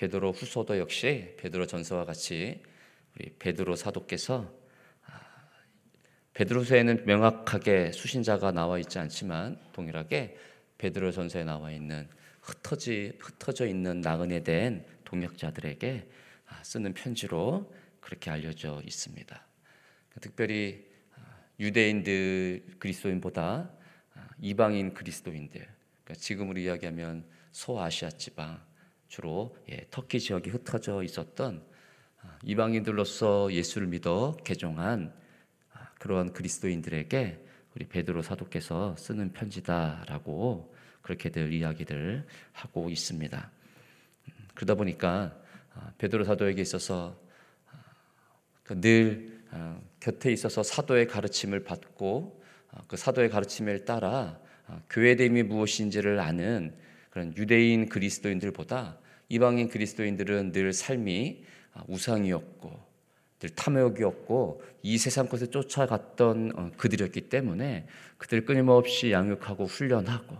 베드로 후서도 역시 베드로 전서와 같이 우리 베드로 사도께서 아, 베드로서에는 명확하게 수신자가 나와 있지 않지만 동일하게 베드로 전서에 나와 있는 흩어지 흩어져 있는 나그네 된 동역자들에게 아, 쓰는 편지로 그렇게 알려져 있습니다. 특별히 아, 유대인들 그리스도인보다 이방인 그리스도인들 그러니까 지금으로 이야기하면 소아시아 지방 주로 예, 터키 지역이 흩어져 있었던 아, 이방인들로서 예수를 믿어 개종한 아, 그러한 그리스도인들에게 우리 베드로 사도께서 쓰는 편지다라고 그렇게들 이야기를 하고 있습니다. 음, 그러다 보니까 아, 베드로 사도에게 있어서 그늘 곁에 있어서 사도의 가르침을 받고 그 사도의 가르침을 따라 교회됨이 무엇인지를 아는 그런 유대인 그리스도인들보다 이방인 그리스도인들은 늘 삶이 우상이었고 늘 탐욕이었고 이 세상 것에 쫓아갔던 어, 그들이었기 때문에 그들 끊임없이 양육하고 훈련하고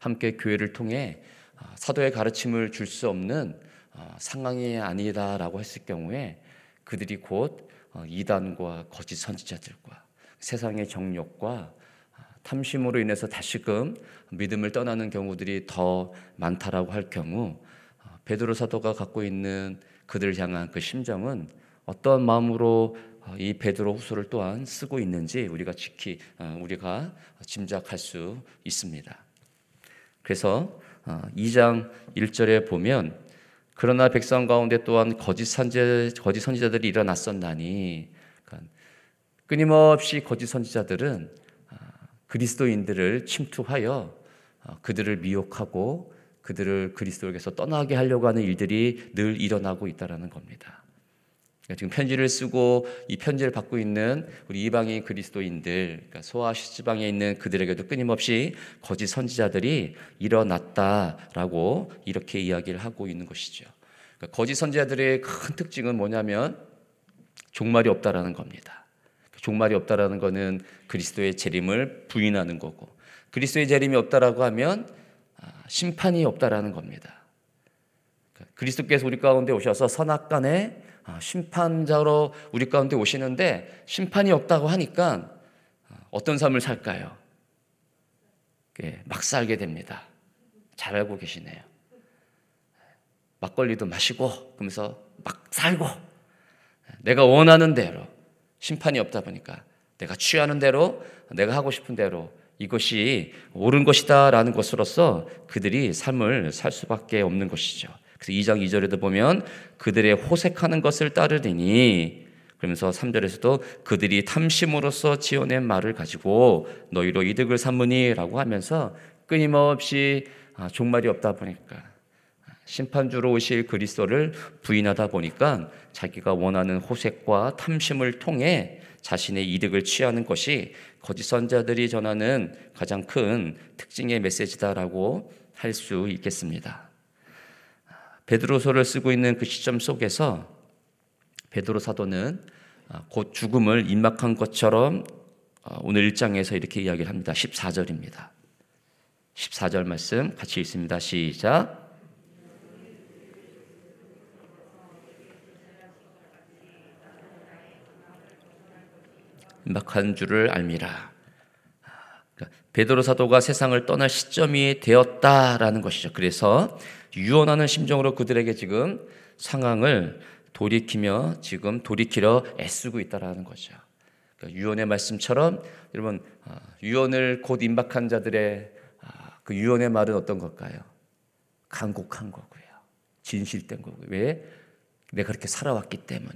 함께 교회를 통해 어, 사도의 가르침을 줄 수 없는 어, 상황이 아니다라고 했을 경우에 그들이 곧 이단과 거짓 선지자들과 세상의 정욕과 탐심으로 인해서 다시금 믿음을 떠나는 경우들이 더 많다라고 할 경우 어, 베드로 사도가 갖고 있는 그들을 향한 그 심정은 어떤 마음으로 어, 이 베드로 후서를 또한 쓰고 있는지 우리가 지키 어, 우리가 짐작할 수 있습니다. 그래서 2장 1절에 보면 그러나 백성 가운데 또한 거짓 선지 거짓 선지자들이 일어났었나니 그러니까 끊임없이 거짓 선지자들은 그리스도인들을 침투하여 어, 그들을 미혹하고 그들을 그리스도에게서 떠나게 하려고 하는 일들이 늘 일어나고 있다라는 겁니다. 그러니까 지금 편지를 쓰고 이 편지를 받고 있는 우리 이방인 그리스도인들, 그러니까 소아 시 지방에 있는 그들에게도 끊임없이 거짓 선지자들이 일어났다라고 이렇게 이야기를 하고 있는 것이죠. 그러니까 거짓 선지자들의 큰 특징은 뭐냐면 종말이 없다라는 겁니다. 종말이 없다라는 것은 그리스도의 재림을 부인하는 거고 그리스도의 재림이 없다라고 하면 아, 심판이 없다라는 겁니다. 그러니까 그리스도께서 우리 가운데 오셔서 선악간에 아, 심판자로 우리 가운데 오시는데 심판이 없다고 하니까 아, 어떤 삶을 살까요? 막 살게 됩니다. 잘 알고 계시네요. 막걸리도 마시고 그러면서 막 살고 내가 원하는 대로 심판이 없다 보니까 내가 취하는 대로 내가 하고 싶은 대로 이것이 옳은 것이다라는 것으로서 그들이 삶을 살 수밖에 없는 것이죠. 그래서 2장 2절에도 보면 그들의 호색하는 것을 따르더니 그러면서 3절에서도 그들이 탐심으로써 지어낸 말을 가지고 너희로 이득을 삼으니라고 하면서 끊임없이 아, 종말이 없다 보니까 심판주로 오실 그리스도를 부인하다 보니까 자기가 원하는 호색과 탐심을 통해 자신의 이득을 취하는 것이 거짓 선자들이 전하는 가장 큰 특징의 메시지다라고 할 수 있겠습니다. 베드로서를 쓰고 있는 그 시점 속에서 베드로 사도는 곧 죽음을 임박한 것처럼 오늘 1장에서 이렇게 이야기를 합니다. 14절입니다. 14절 말씀 같이 읽습니다. 시작. 임박한 줄을 알미라. 그러니까 베드로 사도가 세상을 떠날 시점이 되었다라는 것이죠. 그래서 유언하는 심정으로 그들에게 지금 상황을 돌이키며 지금 돌이키려 애쓰고 있다라는 거죠. 그러니까 유언의 말씀처럼 여러분 아, 유언을 곧 임박한 자들의 아, 그 유언의 말은 어떤 걸까요? 간곡한 거고요. 진실된 거고요. 왜? 내가 그렇게 살아왔기 때문에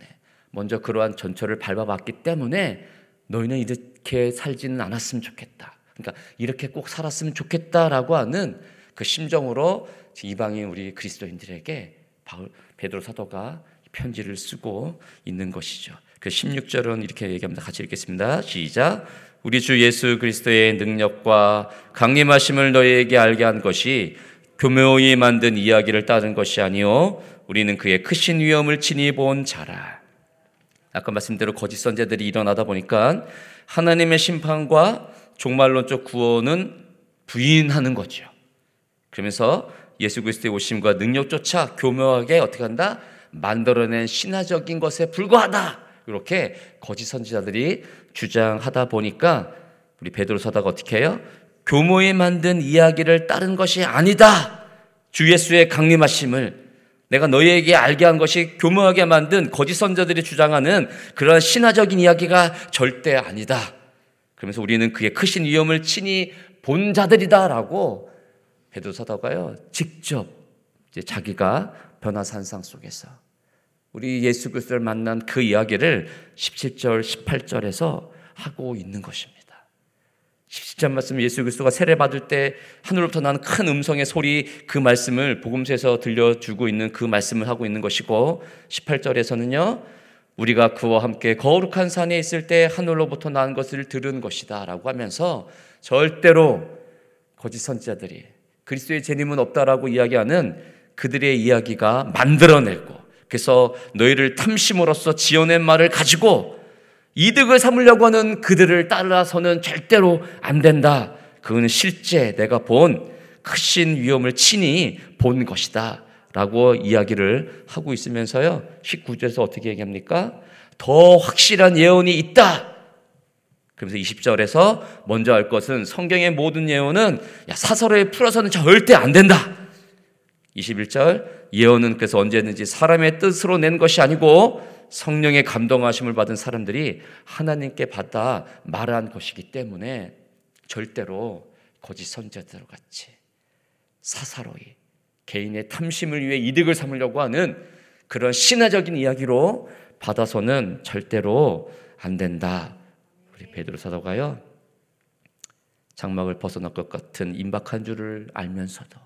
먼저 그러한 전철을 밟아봤기 때문에 너희는 이렇게 살지는 않았으면 좋겠다. 그러니까 이렇게 꼭 살았으면 좋겠다라고 하는 그 심정으로 이방인 우리 그리스도인들에게 바울 베드로 사도가 편지를 쓰고 있는 것이죠. 그 16절은 이렇게 얘기합니다. 같이 읽겠습니다. 시작. 우리 주 예수 그리스도의 능력과 강림하심을 너희에게 알게 한 것이 교묘히 만든 이야기를 따른 것이 아니요 우리는 그의 크신 위엄을 친히 본 자라. 아까 말씀대로 거짓 선제들이 일어나다 보니까 하나님의 심판과 종말론적 구원은 부인하는 거죠. 그러면서 예수 그리스도의 오심과 능력조차 교묘하게 어떻게 한다? 만들어낸 신화적인 것에 불과하다. 이렇게 거짓 선지자들이 주장하다 보니까 우리 베드로 사다가 어떻게 해요? 교모에 만든 이야기를 따른 것이 아니다. 주 예수의 강림하심을 내가 너희에게 알게 한 것이 교묘하게 만든 거짓 선자들이 주장하는 그런 신화적인 이야기가 절대 아니다. 그러면서 우리는 그의 크신 위험을 친히 본 자들이다라고 베드로 사도가요 직접 자기가 변화산상 속에서 우리 예수 그리스도를 만난 그 이야기를 17절, 18절에서 하고 있는 것입니다. 17절 말씀 예수 그리스도가 세례 받을 때 하늘로부터 나는 큰 음성의 소리 그 말씀을 복음서에서 들려주고 있는 그 말씀을 하고 있는 것이고 18절에서는요 우리가 그와 함께 거룩한 산에 있을 때 하늘로부터 나는 것을 들은 것이다라고 하면서 절대로 거짓 선지자들이 그리스도의 재림은 없다라고 이야기하는 그들의 이야기가 만들어내고 그래서 너희를 탐심으로써 지어낸 말을 가지고 이득을 삼으려고 하는 그들을 따라서는 절대로 안 된다. 그거는 실제 내가 본 크신 위험을 친히 본 것이다. 라고 이야기를 하고 있으면서요. 19절에서 어떻게 얘기합니까? 더 확실한 예언이 있다. 그러면서 20절에서 먼저 할 것은 성경의 모든 예언은 사설에 풀어서는 절대 안 된다. 21절 예언은 그래서 언제든지 사람의 뜻으로 낸 것이 아니고 성령의 감동하심을 받은 사람들이 하나님께 받아 말한 것이기 때문에 절대로 거짓 선자들 같이 사사로이 개인의 탐심을 위해 이득을 삼으려고 하는 그런 신화적인 이야기로 받아서는 절대로 안 된다. 우리 베드로 사도가요. 장막을 벗어날 것 같은 임박한 줄을 알면서도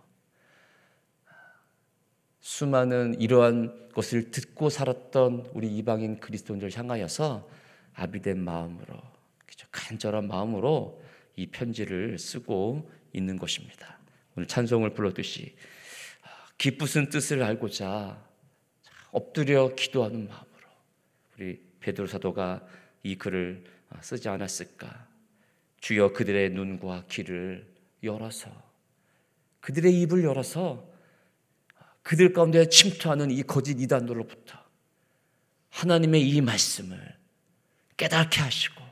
수많은 이러한 것을 듣고 살았던 우리 이방인 그리스도인들 향하여서 아비된 마음으로 간절한 마음으로 이 편지를 쓰고 있는 것입니다. 오늘 찬송을 불렀듯이 기쁘신 뜻을 알고자 엎드려 기도하는 마음으로 우리 베드로 사도가 이 글을 쓰지 않았을까? 주여 그들의 눈과 귀를 열어서 그들의 입을 열어서 그들 가운데 침투하는 이 거짓 이단들로부터 하나님의 이 말씀을 깨닫게 하시고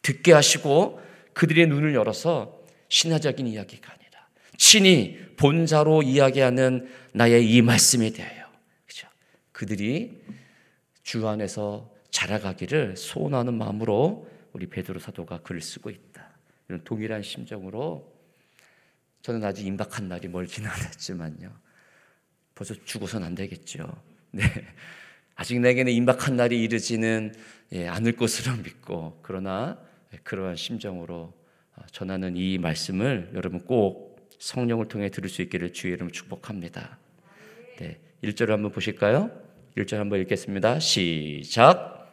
듣게 하시고 그들의 눈을 열어서 신화적인 이야기가 아니라 친히 본자로 이야기하는 나의 이 말씀에 대하여 그죠? 그들이 주 안에서 자라가기를 소원하는 마음으로 우리 베드로 사도가 글을 쓰고 있다. 이런 동일한 심정으로 저는 아직 임박한 날이 멀지는 않았지만요. 벌써 죽어선 안 되겠죠. 네. 아직 내게는 임박한 날이 이르지는 예, 않을 것으로 믿고 그러나 그러한 심정으로 어, 전하는 이 말씀을 여러분 꼭 성령을 통해 들을 수 있기를 주의 이름 축복합니다. 네. 1절을 한번 보실까요? 1절 한번 읽겠습니다. 시작.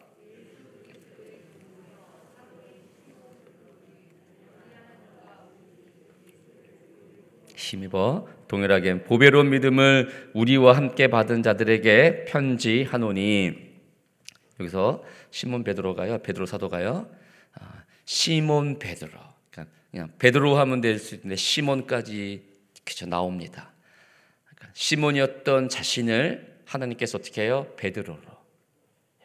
힘입어 동일하게 보배로운 믿음을 우리와 함께 받은 자들에게 편지하노니. 여기서 시몬 베드로가요? 베드로 사도가요? 아, 시몬 베드로. 그러니까 그냥 베드로 하면 될 수 있는데 시몬까지 그쵸 나옵니다. 그러니까 시몬이었던 자신을 하나님께서 어떻게 해요? 베드로로.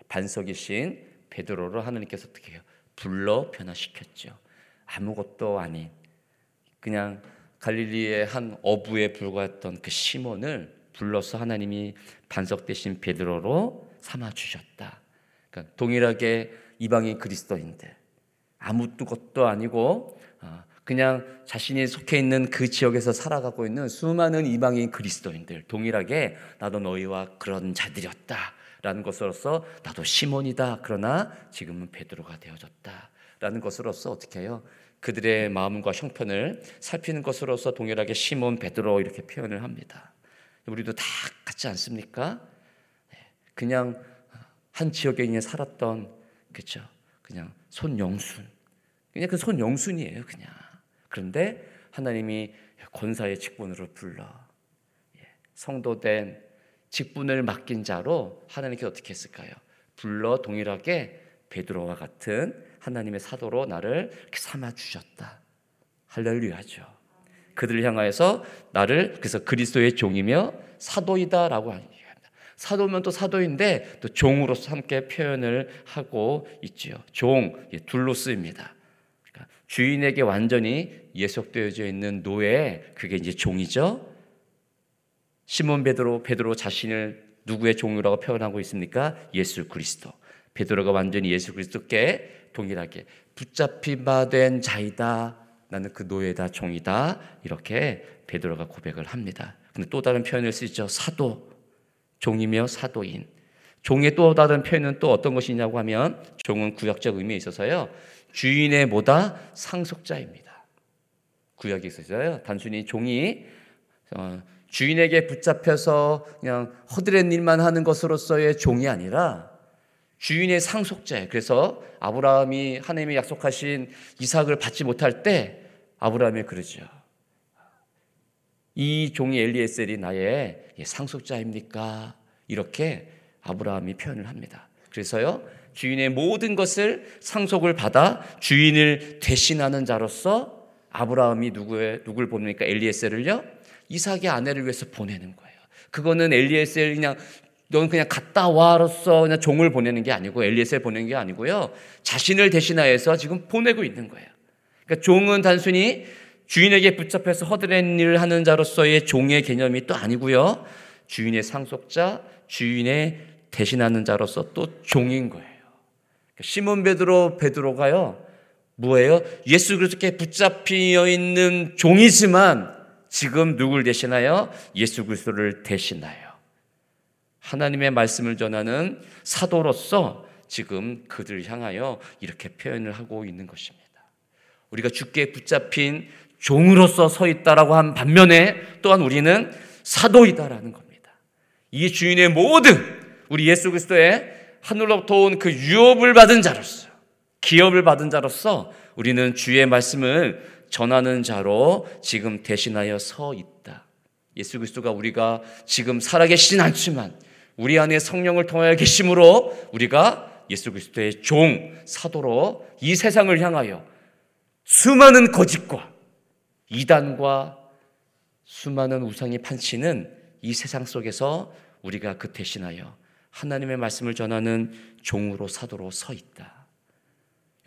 반석이신 베드로로 하나님께서 어떻게 해요? 불러 변화시켰죠. 아무것도 아닌 그냥 갈릴리의 한 어부에 불과했던 그 시몬을 불러서 하나님이 반석 대신 베드로로 삼아 주셨다. 그러니까 동일하게 이방인 그리스도인들 아무것도 아니고 어, 그냥 자신이 속해 있는 그 지역에서 살아가고 있는 수많은 이방인 그리스도인들 동일하게 나도 너희와 그런 자들이었다 라는 것으로서 나도 시몬이다. 그러나 지금은 베드로가 되어졌다 라는 것으로서 어떻게 해요? 그들의 마음과 형편을 살피는 것으로서 동일하게 시몬 베드로 이렇게 표현을 합니다. 우리도 다 같지 않습니까? 네, 그냥 한 지역에 그냥 살았던 그죠? 그냥 손영순. 그냥 그 손영순이에요, 그냥. 그런데 하나님이 권사의 직분으로 불러 예, 성도된 직분을 맡긴 자로 하나님께 어떻게 했을까요? 불러 동일하게 베드로와 같은 하나님의 사도로 나를 삼아 주셨다. 할렐루야죠. 그들을 향하여서 나를 그래서 그리스도의 종이며 사도이다라고 합니다. 사도면 또 사도인데 또 종으로서 함께 표현을 하고 있지요. 종 예, 둘로 쓰입니다. 그러니까 주인에게 완전히 예속되어져 있는 노예 그게 이제 종이죠. 시몬 베드로 베드로 자신을 누구의 종이라고 표현하고 있습니까? 예수 그리스도. 베드로가 완전히 예수 그리스도께 동일하게 붙잡히바 된 자이다. 나는 그 노예다 종이다. 이렇게 베드로가 고백을 합니다. 근데 또 다른 표현을 쓰죠. 사도 종이며 사도인. 종의 또 다른 표현은 또 어떤 것이냐고 하면 종은 구약적 의미에 있어서요. 주인의 뭐다 상속자입니다. 구약에 있어서요. 단순히 종이 어, 주인에게 붙잡혀서 그냥 허드렛 일만 하는 것으로서의 종이 아니라 주인의 상속자예요. 그래서 아브라함이 하나님의 약속하신 이삭을 받지 못할 때 아브라함이 그러죠. 이 종이 엘리에셀이 나의 상속자입니까? 이렇게 아브라함이 표현을 합니다. 그래서요. 주인의 모든 것을 상속을 받아 주인을 대신하는 자로서 아브라함이 누구의 누굴 봅니까? 엘리에셀을요. 이삭의 아내를 위해서 보내는 거예요. 그거는 엘리에셀 그냥 너는 그냥 갔다 와로서 그냥 종을 보내는 게 아니고 엘리에셀 보내는 게 아니고요. 자신을 대신하여서 지금 보내고 있는 거예요. 그러니까 종은 단순히 주인에게 붙잡혀서 허드렛 일을 하는 자로서의 종의 개념이 또 아니고요. 주인의 상속자, 주인의 대신하는 자로서 또 종인 거예요. 그러니까 시몬 베드로 베드로가요. 뭐예요? 예수 그리스도께 붙잡히어 있는 종이지만 지금 누굴 대신하여 예수 그리스도를 대신하여 하나님의 말씀을 전하는 사도로서 지금 그들 향하여 이렇게 표현을 하고 있는 것입니다. 우리가 죽게 붙잡힌 종으로서 서 있다라고 한 반면에 또한 우리는 사도이다라는 겁니다. 이 주인의 모든 우리 예수 그리스도의 하늘로부터 온 그 유업을 받은 자로서 기업을 받은 자로서 우리는 주의 말씀을 전하는 자로 지금 대신하여 서 있다. 예수 그리스도가 우리가 지금 살아계시진 않지만 우리 안에 성령을 통하여 계심으로 우리가 예수 그리스도의 종 사도로 이 세상을 향하여 수많은 거짓과 이단과 수많은 우상이 판치는 이 세상 속에서 우리가 그 대신하여 하나님의 말씀을 전하는 종으로 사도로 서 있다.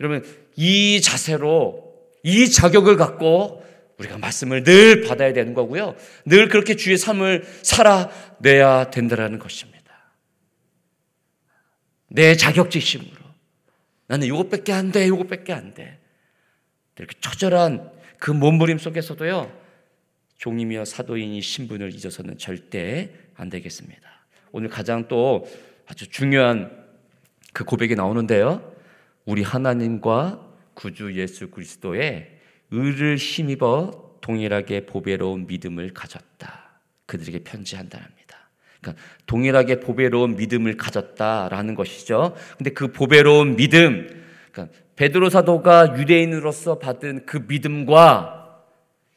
여러분, 이 자세로 이 자격을 갖고 우리가 말씀을 늘 받아야 되는 거고요. 늘 그렇게 주의 삶을 살아내야 된다라는 것입니다. 내 자격지심으로 나는 이것밖에 안 돼, 이것밖에 안 돼. 이렇게 처절한 그 몸부림 속에서도요, 종이며 사도인이 신분을 잊어서는 절대 안 되겠습니다. 오늘 가장 또 아주 중요한 그 고백이 나오는데요. 우리 하나님과 구주 예수 그리스도의 의를 힘입어 동일하게 보배로운 믿음을 가졌다. 그들에게 편지한다는 그러니까 동일하게 보배로운 믿음을 가졌다라는 것이죠. 근데 그 보배로운 믿음, 그러니까 베드로 사도가 유대인으로서 받은 그 믿음과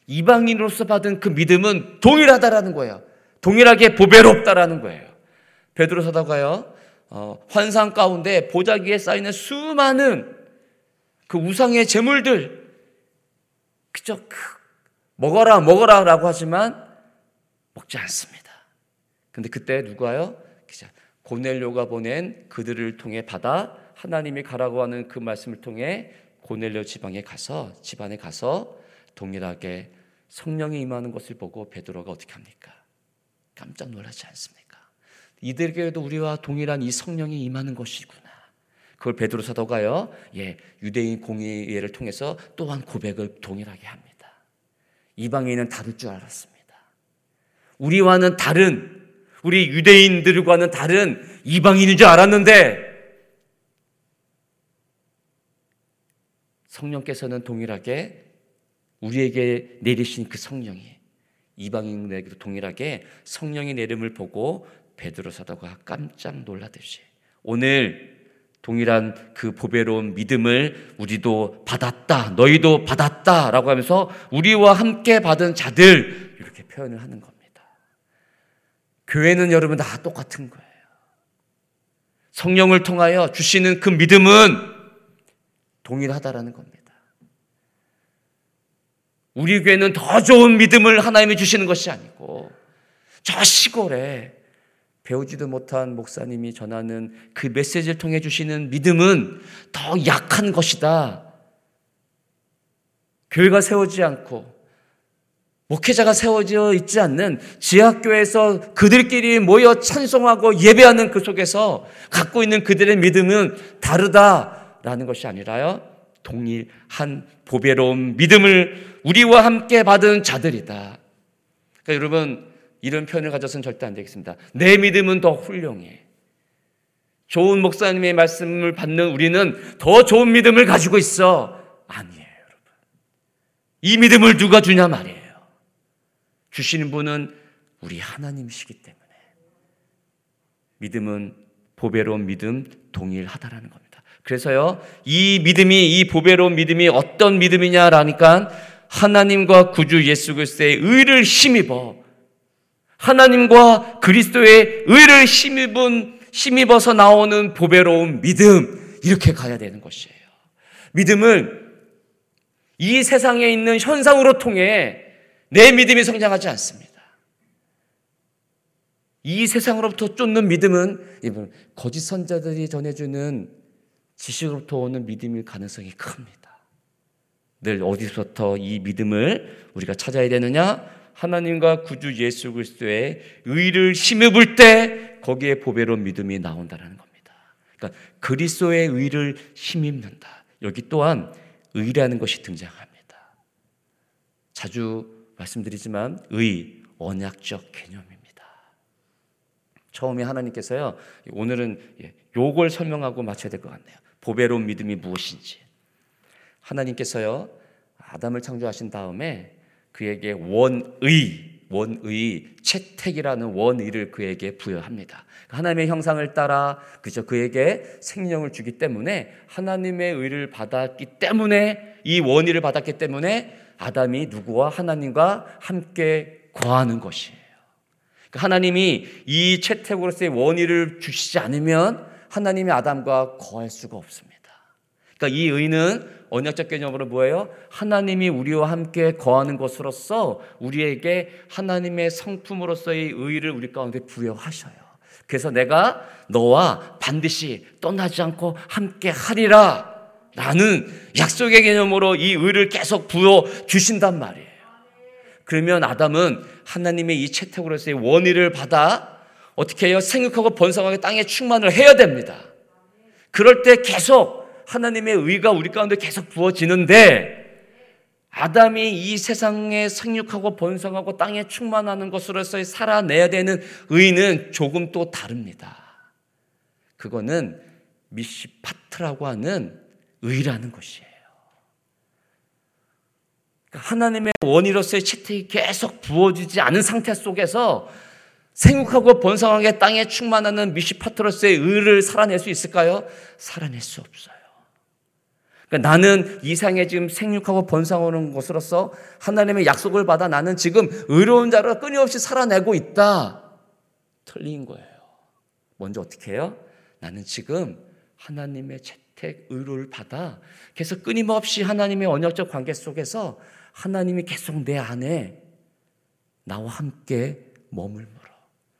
이방인으로서 받은 그 믿음은 동일하다라는 거예요. 동일하게 보배롭다라는 거예요. 베드로 사도가요, 어, 환상 가운데 보자기에 쌓이는 수많은 그 우상의 재물들, 그저 먹어라, 먹어라 라고 하지만 먹지 않습니다. 근데 그때 누가요? 고넬료가 보낸 그들을 통해 받아 하나님이 가라고 하는 그 말씀을 통해 고넬료 지방에 가서 집안에 가서 동일하게 성령이 임하는 것을 보고 베드로가 어떻게 합니까? 깜짝 놀라지 않습니까? 이들에게도 우리와 동일한 이 성령이 임하는 것이구나. 그걸 베드로 사도가요. 예, 유대인 공의회를 통해서 또한 고백을 동일하게 합니다. 이방인은 다를 줄 알았습니다. 우리와는 다른 우리 유대인들과는 다른 이방인인 줄 알았는데 성령께서는 동일하게 우리에게 내리신 그 성령이 이방인에게도 동일하게 성령의 내림을 보고 베드로 사도가 깜짝 놀라듯이 오늘 동일한 그 보배로운 믿음을 우리도 받았다, 너희도 받았다라고 하면서 우리와 함께 받은 자들 이렇게 표현을 하는 것. 교회는 여러분 다 똑같은 거예요. 성령을 통하여 주시는 그 믿음은 동일하다라는 겁니다. 우리 교회는 더 좋은 믿음을 하나님이 주시는 것이 아니고 저 시골에 배우지도 못한 목사님이 전하는 그 메시지를 통해 주시는 믿음은 더 약한 것이다. 교회가 세우지 않고 목회자가 세워져 있지 않는 지하교에서 그들끼리 모여 찬송하고 예배하는 그 속에서 갖고 있는 그들의 믿음은 다르다라는 것이 아니라요. 동일한 보배로운 믿음을 우리와 함께 받은 자들이다. 그러니까 여러분 이런 표현을 가져서는 절대 안 되겠습니다. 내 믿음은 더 훌륭해. 좋은 목사님의 말씀을 받는 우리는 더 좋은 믿음을 가지고 있어. 아니에요, 여러분. 이 믿음을 누가 주냐 말이에요. 주시는 분은 우리 하나님이시기 때문에 믿음은 보배로운 믿음 동일하다라는 겁니다. 그래서요, 이 믿음이, 이 보배로운 믿음이 어떤 믿음이냐라니까 하나님과 구주 예수 그리스도의 의를 힘입어 하나님과 그리스도의 의를 힘입은 힘입어서 나오는 보배로운 믿음 이렇게 가야 되는 것이에요. 믿음을 이 세상에 있는 현상으로 통해 내 믿음이 성장하지 않습니다. 이 세상으로부터 쫓는 믿음은 거짓 선자들이 전해주는 지식으로부터 오는 믿음일 가능성이 큽니다. 늘 어디서부터 이 믿음을 우리가 찾아야 되느냐? 하나님과 구주 예수 그리스도의 의를 힘입을 때 거기에 보배로운 믿음이 나온다는 겁니다. 그러니까 그리스도의 의를 힘입는다. 여기 또한 의라는 것이 등장합니다. 자주 말씀드리지만 의 언약적 개념입니다. 처음에 하나님께서요. 오늘은 예, 요걸 설명하고 마쳐야 될 것 같네요. 보배로운 믿음이 무엇인지. 하나님께서요. 아담을 창조하신 다음에 그에게 원의, 원의, 채택이라는 원의를 그에게 부여합니다. 하나님의 형상을 따라 그저 그에게 생명을 주기 때문에 하나님의 의를 받았기 때문에 이 원의를 받았기 때문에 아담이 누구와 하나님과 함께 거하는 것이에요. 그러니까 하나님이 이 채택으로서의 원의를 주시지 않으면 하나님이 아담과 거할 수가 없습니다. 그러니까 이 의는 언약적 개념으로 뭐예요? 하나님이 우리와 함께 거하는 것으로서 우리에게 하나님의 성품으로서의 의를 우리 가운데 부여하셔요. 그래서 내가 너와 반드시 떠나지 않고 함께 하리라. 라는 약속의 개념으로 이 의를 계속 부여 주신단 말이에요. 그러면 아담은 하나님의 이 채택으로서의 원의를 받아 어떻게 해요? 생육하고 번성하게 땅에 충만을 해야 됩니다. 그럴 때 계속 하나님의 의가 우리 가운데 계속 부어지는데 아담이 이 세상에 생육하고 번성하고 땅에 충만하는 것으로서 살아내야 되는 의는 조금 또 다릅니다. 그거는 미시파트라고 하는 의라는 것이에요. 그러니까 하나님의 원의로서의 채택이 계속 부어지지 않은 상태 속에서 생육하고 번성하게 땅에 충만하는 미시파트로서의 의를 살아낼 수 있을까요? 살아낼 수 없어요. 그러니까 나는 이 상에 지금 생육하고 번성하는 것으로서 하나님의 약속을 받아 나는 지금 의로운 자로 끊임없이 살아내고 있다. 틀린 거예요. 먼저 어떻게 해요? 나는 지금 하나님의 채택 의로를 받아 계속 끊임없이 하나님의 언약적 관계 속에서 하나님이 계속 내 안에 나와 함께 머물므로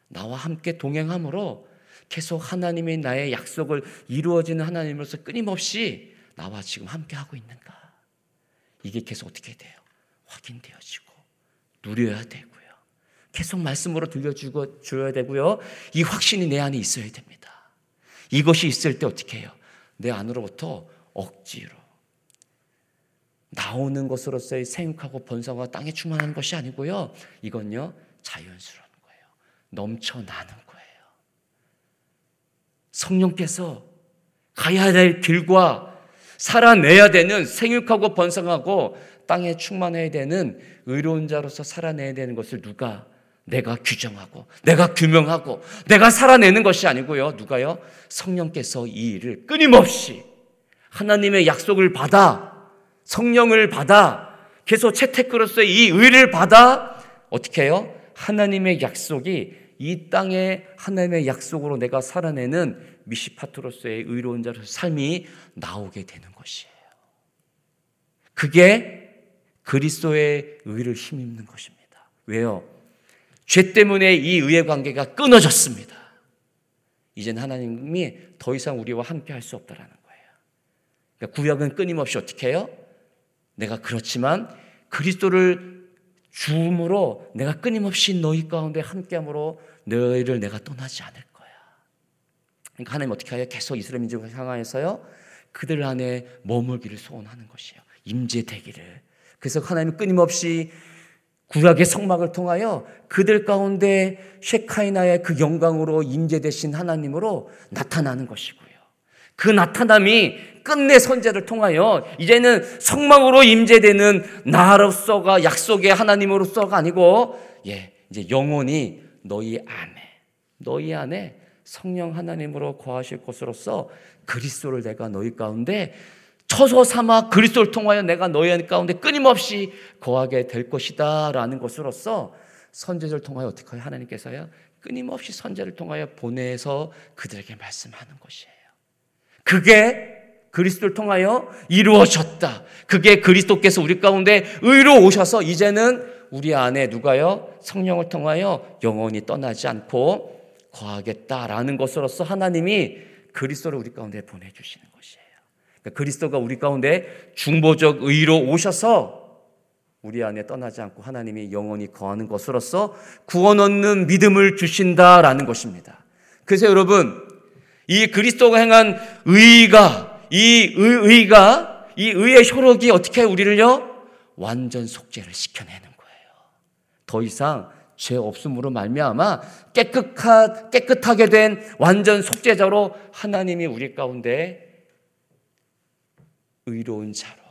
나와 함께 동행함으로 계속 하나님의 나의 약속을 이루어지는 하나님으로서 끊임없이 나와 지금 함께 하고 있는가? 이게 계속 어떻게 돼요? 확인되어지고 누려야 되고요. 계속 말씀으로 들려주고 줘야 되고요. 이 확신이 내 안에 있어야 됩니다. 이것이 있을 때 어떻게 해요? 내 안으로부터 억지로 나오는 것으로서의 생육하고 번성과 땅에 충만한 것이 아니고요. 이건요 자연스러운 거예요. 넘쳐나는 거예요. 성령께서 가야 될 길과 살아내야 되는 생육하고 번성하고 땅에 충만해야 되는 의로운 자로서 살아내야 되는 것을 누가 내가 규정하고 내가 규명하고 내가 살아내는 것이 아니고요. 누가요? 성령께서 이 일을 끊임없이 하나님의 약속을 받아 성령을 받아 계속 채택으로서 이 의를 받아 어떻게 해요? 하나님의 약속이 이 땅에 하나님의 약속으로 내가 살아내는 미시파트로서의 의로운 자로서 삶이 나오게 되는 것이에요. 그게 그리스도의 의를 힘입는 것입니다. 왜요? 죄 때문에 이 의의 관계가 끊어졌습니다. 이젠 하나님이 더 이상 우리와 함께 할 수 없다라는 거예요. 그러니까 구약은 끊임없이 어떻게 해요? 내가 그렇지만 그리스도를 주음으로 내가 끊임없이 너희 가운데 함께함으로 너희를 내가 떠나지 않을 거야. 그러니까 하나님 어떻게 해요? 계속 이스라엘 민족을 향하여서요. 그들 안에 머물기를 소원하는 것이에요. 임재되기를. 그래서 하나님은 끊임없이 구약의 성막을 통하여 그들 가운데 쉐카이나의 그 영광으로 임재되신 하나님으로 나타나는 것이고요. 그 나타남이 끝내 선제를 통하여 이제는 성막으로 임재되는 나로서가 약속의 하나님으로서가 아니고 예, 이제 영원히 너희 안에 너희 안에 성령 하나님으로 거하실 것으로서 그리스도를 내가 너희 가운데 처소 삼아 그리스도를 통하여 내가 너희 가운데 끊임없이 거하게 될 것이다 라는 것으로서 선제를 통하여 어떻게? 하나님께서요 끊임없이 선제를 통하여 보내서 그들에게 말씀하는 것이에요. 그게 그리스도를 통하여 이루어졌다. 그게 그리스도께서 우리 가운데 의로 오셔서 이제는 우리 안에 누가요? 성령을 통하여 영원히 떠나지 않고 거하겠다라는 것으로서 하나님이 그리스도를 우리 가운데 보내주시는. 그러니까 그리스도가 우리 가운데 중보적 의로 오셔서 우리 안에 떠나지 않고 하나님이 영원히 거하는 것으로서 구원 얻는 믿음을 주신다라는 것입니다. 그래서 여러분, 이 그리스도가 행한 의가, 이 의, 가 이 의의 효력이 어떻게 우리를요? 완전 속죄를 시켜내는 거예요. 더 이상 죄 없음으로 말미암아 깨끗하, 깨끗하게 된 완전 속죄자로 하나님이 우리 가운데 의로운 자로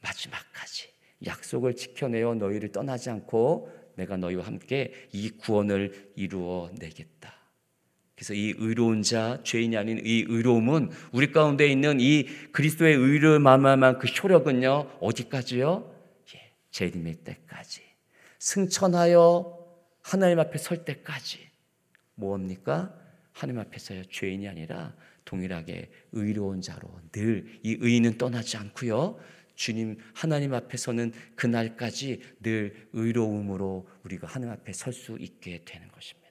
마지막까지 약속을 지켜내어 너희를 떠나지 않고 내가 너희와 함께 이 구원을 이루어 내겠다. 그래서 이 의로운 자, 죄인이 아닌 이 의로움은 우리 가운데 있는 이 그리스도의 의를 말미암은 그 효력은요 어디까지요? 예, 재림의 때까지. 승천하여 하나님 앞에 설 때까지 뭐합니까? 하나님 앞에서요 죄인이 아니라 동일하게 의로운 자로 늘 이 의는 떠나지 않고요. 주님 하나님 앞에서는 그날까지 늘 의로움으로 우리가 하나님 앞에 설 수 있게 되는 것입니다.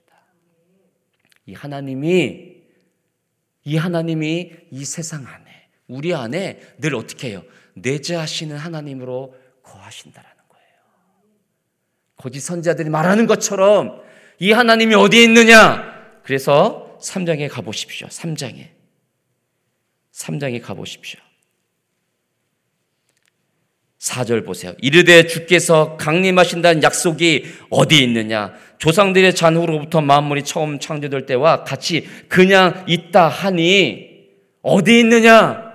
이 하나님이 이 하나님이 이 세상 안에 우리 안에 늘 어떻게 해요? 내재하시는 하나님으로 거하신다라 거짓 선자들이 말하는 것처럼 이 하나님이 어디에 있느냐? 그래서 3장에 가보십시오. 3장에. 3장에 가보십시오. 4절 보세요. 이르되 주께서 강림하신다는 약속이 어디 있느냐? 조상들의 잔후로부터 만물이 처음 창조될 때와 같이 그냥 있다 하니 어디 있느냐?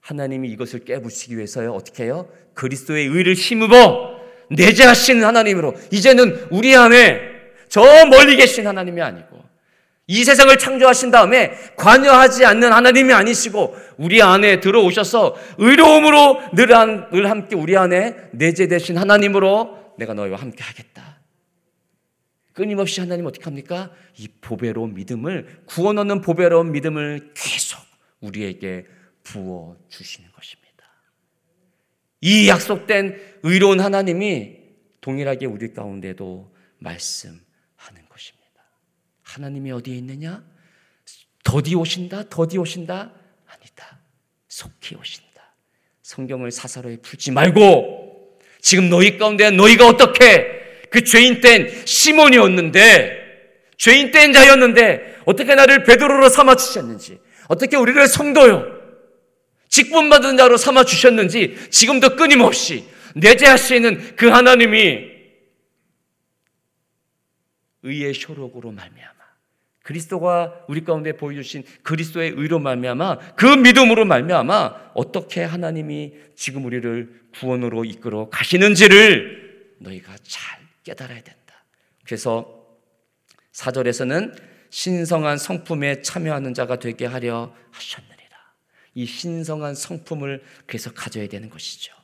하나님이 이것을 깨부시기 위해서요. 어떻게 해요? 그리스도의 의를 힘입어 내재하신 하나님으로 이제는 우리 안에 저 멀리 계신 하나님이 아니고 이 세상을 창조하신 다음에 관여하지 않는 하나님이 아니시고 우리 안에 들어오셔서 의로움으로 늘, 한, 늘 함께 우리 안에 내재되신 하나님으로 내가 너희와 함께 하겠다. 끊임없이 하나님 어떻게 합니까? 이 보배로운 믿음을 구원 얻는 보배로운 믿음을 계속 우리에게 부어 주시는 것입니다. 이 약속된 의로운 하나님이 동일하게 우리 가운데도 것입니다. 하나님이 어디에 있느냐? 더디 오신다? 더디 오신다? 아니다. 속히 오신다. 성경을 사사로이 풀지 말고 지금 너희 가운데 너희가 어떻게 그 죄인 땐 시몬이었는데 죄인 땐 자였는데 어떻게 나를 베드로로 삼아 주셨는지 어떻게 우리를 성도요 직분받은 자로 삼아 주셨는지 지금도 끊임없이 내재하시는 그 하나님이 의의 효력으로 말미암아 그리스도가 우리 가운데 보여주신 그리스도의 의로 말미암아 그 믿음으로 말미암아 어떻게 하나님이 지금 우리를 구원으로 이끌어 가시는지를 너희가 잘 깨달아야 된다. 그래서 사절에서는 신성한 성품에 참여하는 자가 되게 하려 하셨느니라. 이 신성한 성품을 그래서 가져야 되는 것이죠.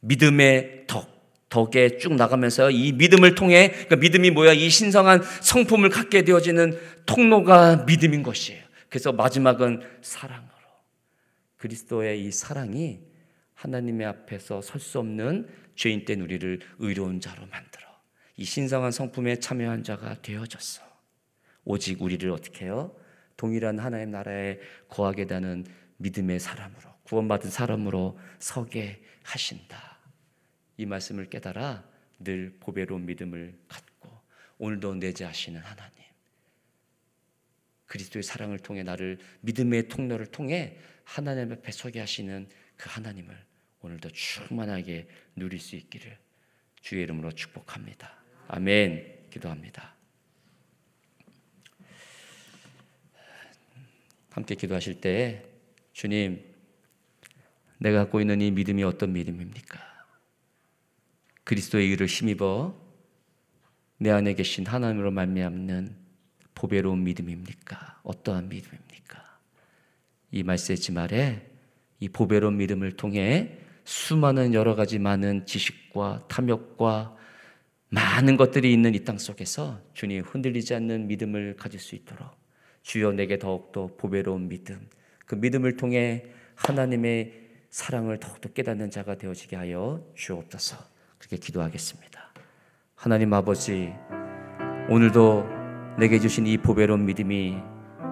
믿음의 덕, 덕에 쭉 나가면서 이 믿음을 통해 그러니까 믿음이 뭐야? 이 신성한 성품을 갖게 되어지는 통로가 믿음인 것이에요. 그래서 마지막은 사랑으로 그리스도의 이 사랑이 하나님의 앞에서 설 수 없는 죄인 된 우리를 의로운 자로 만들어 이 신성한 성품에 참여한 자가 되어졌어. 오직 우리를 어떻게 해요? 동일한 하나님 나라에 거하게 되는 믿음의 사람으로 구원받은 사람으로 서게 하신다. 이 말씀을 깨달아 늘 보배로운 믿음을 갖고 오늘도 내재하시는 하나님. 그리스도의 사랑을 통해 나를 믿음의 통로를 통해 하나님 앞에 서게 하시는 그 하나님을 오늘도 충만하게 누릴 수 있기를 주의 이름으로 축복합니다. 아멘. 기도합니다. 함께 기도하실 때 주님 내가 갖고 있는 이 믿음이 어떤 믿음입니까? 그리스도의 의를 힘입어 내 안에 계신 하나님으로 말미암는 보배로운 믿음입니까? 어떠한 믿음입니까? 이 말세지 말에 이 보배로운 믿음을 통해 수많은 여러 가지 많은 지식과 탐욕과 많은 것들이 있는 이 땅 속에서 주님 흔들리지 않는 믿음을 가질 수 있도록 주여 내게 더욱더 보배로운 믿음, 그 믿음을 통해 하나님의 사랑을 더욱더 깨닫는 자가 되어지게 하여 주옵소서. 그렇게 기도하겠습니다. 하나님 아버지, 오늘도 내게 주신 이 보배로운 믿음이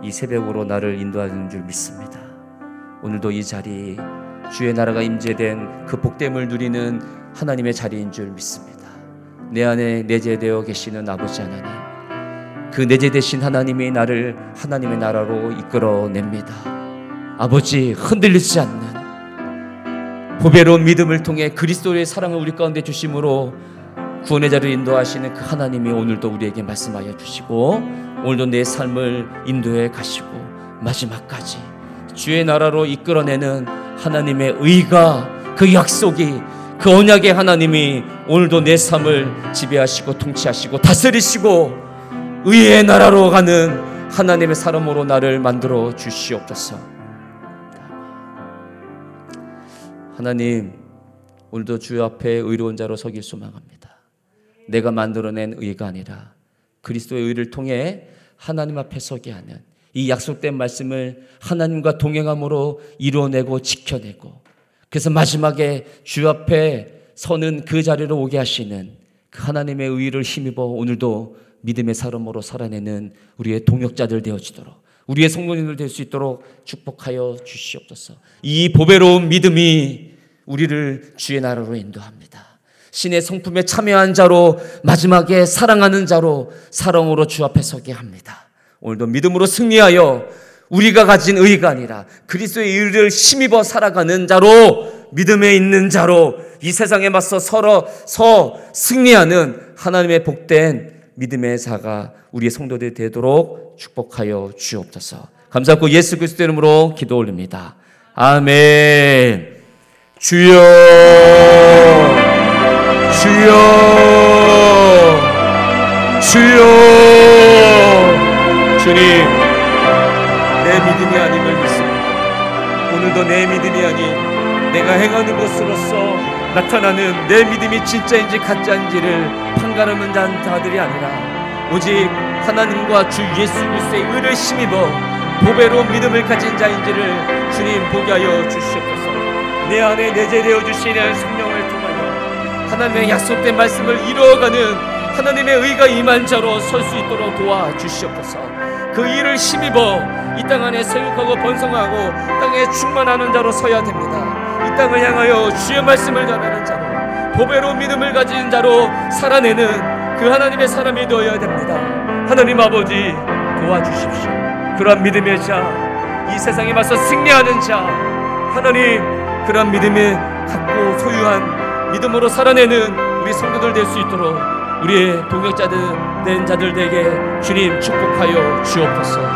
이 새벽으로 나를 인도하는 줄 믿습니다. 오늘도 이 자리 주의 나라가 임재된 그 복됨을 누리는 하나님의 자리인 줄 믿습니다. 내 안에 내재되어 계시는 아버지 하나님, 그 내재되신 하나님이 나를 하나님의 나라로 이끌어냅니다. 아버지 흔들리지 않는 보배로운 믿음을 통해 그리스도의 사랑을 우리 가운데 주심으로 구원의 자를 인도하시는 그 하나님이 오늘도 우리에게 말씀하여 주시고 오늘도 내 삶을 인도해 가시고 마지막까지 주의 나라로 이끌어내는 하나님의 의가 그 약속이 그 언약의 하나님이 오늘도 내 삶을 지배하시고 통치하시고 다스리시고 의의 나라로 가는 하나님의 사람으로 나를 만들어 주시옵소서. 하나님, 오늘도 주 앞에 의로운 자로 서길 소망합니다. 내가 만들어낸 의가 아니라 그리스도의 의를 통해 하나님 앞에 서게 하는 이 약속된 말씀을 하나님과 동행함으로 이루어내고 지켜내고 그래서 마지막에 주 앞에 서는 그 자리로 오게 하시는 그 하나님의 의를 힘입어 오늘도 믿음의 사람으로 살아내는 우리의 동역자들 되어지도록 우리의 성도님들 될 수 있도록 축복하여 주시옵소서. 이 보배로운 믿음이 우리를 주의 나라로 인도합니다. 신의 성품에 참여한 자로 마지막에 사랑하는 자로 사랑으로 주 앞에 서게 합니다. 오늘도 믿음으로 승리하여 우리가 가진 의가 아니라 그리스도의 의를 힘입어 살아가는 자로 믿음에 있는 자로 이 세상에 맞서 서로 서 승리하는 하나님의 복된 믿음의 사가 우리의 성도들이 되도록 축복하여 주옵소서. 감사하고 예수 그리스도 이름으로 기도 올립니다. 아멘. 주여 주여 주여 주님 내 믿음이 아님을 믿습니다. 오늘도 내 믿음이 아닌 내가 행하는 것으로서 나타나는 내 믿음이 진짜인지 가짜인지를 판가름은 자들이 아니라 오직 하나님과 주 예수 그리스도의 의를 힘입어 보배로운 믿음을 가진 자인지를 주님 보게 하여 주시옵소서. 내 안에 내재되어 주시는 성령을 통 하나님의 약속된 말씀을 이루어가는 하나님의 의가 임한 자로 설 수 있도록 도와 주시옵소서. 그 일을 힘입어 이 땅 안에 세육하고 번성하고 땅에 충만하는 자로 서야 됩니다. 이 땅을 향하여 주의 말씀을 전하는 자로 보배로운 믿음을 가진 자로 살아내는 그 하나님의 사람이 되어야 됩니다. 하나님 아버지 도와주십시오. 그러한 믿음의 자, 이 세상에 맞서 승리하는 자, 하나님 그러한 믿음을 갖고 소유한 믿음으로 살아내는 우리 성도들 될 수 있도록 우리의 동역자들 된 자들에게 주님 축복하여 주옵소서.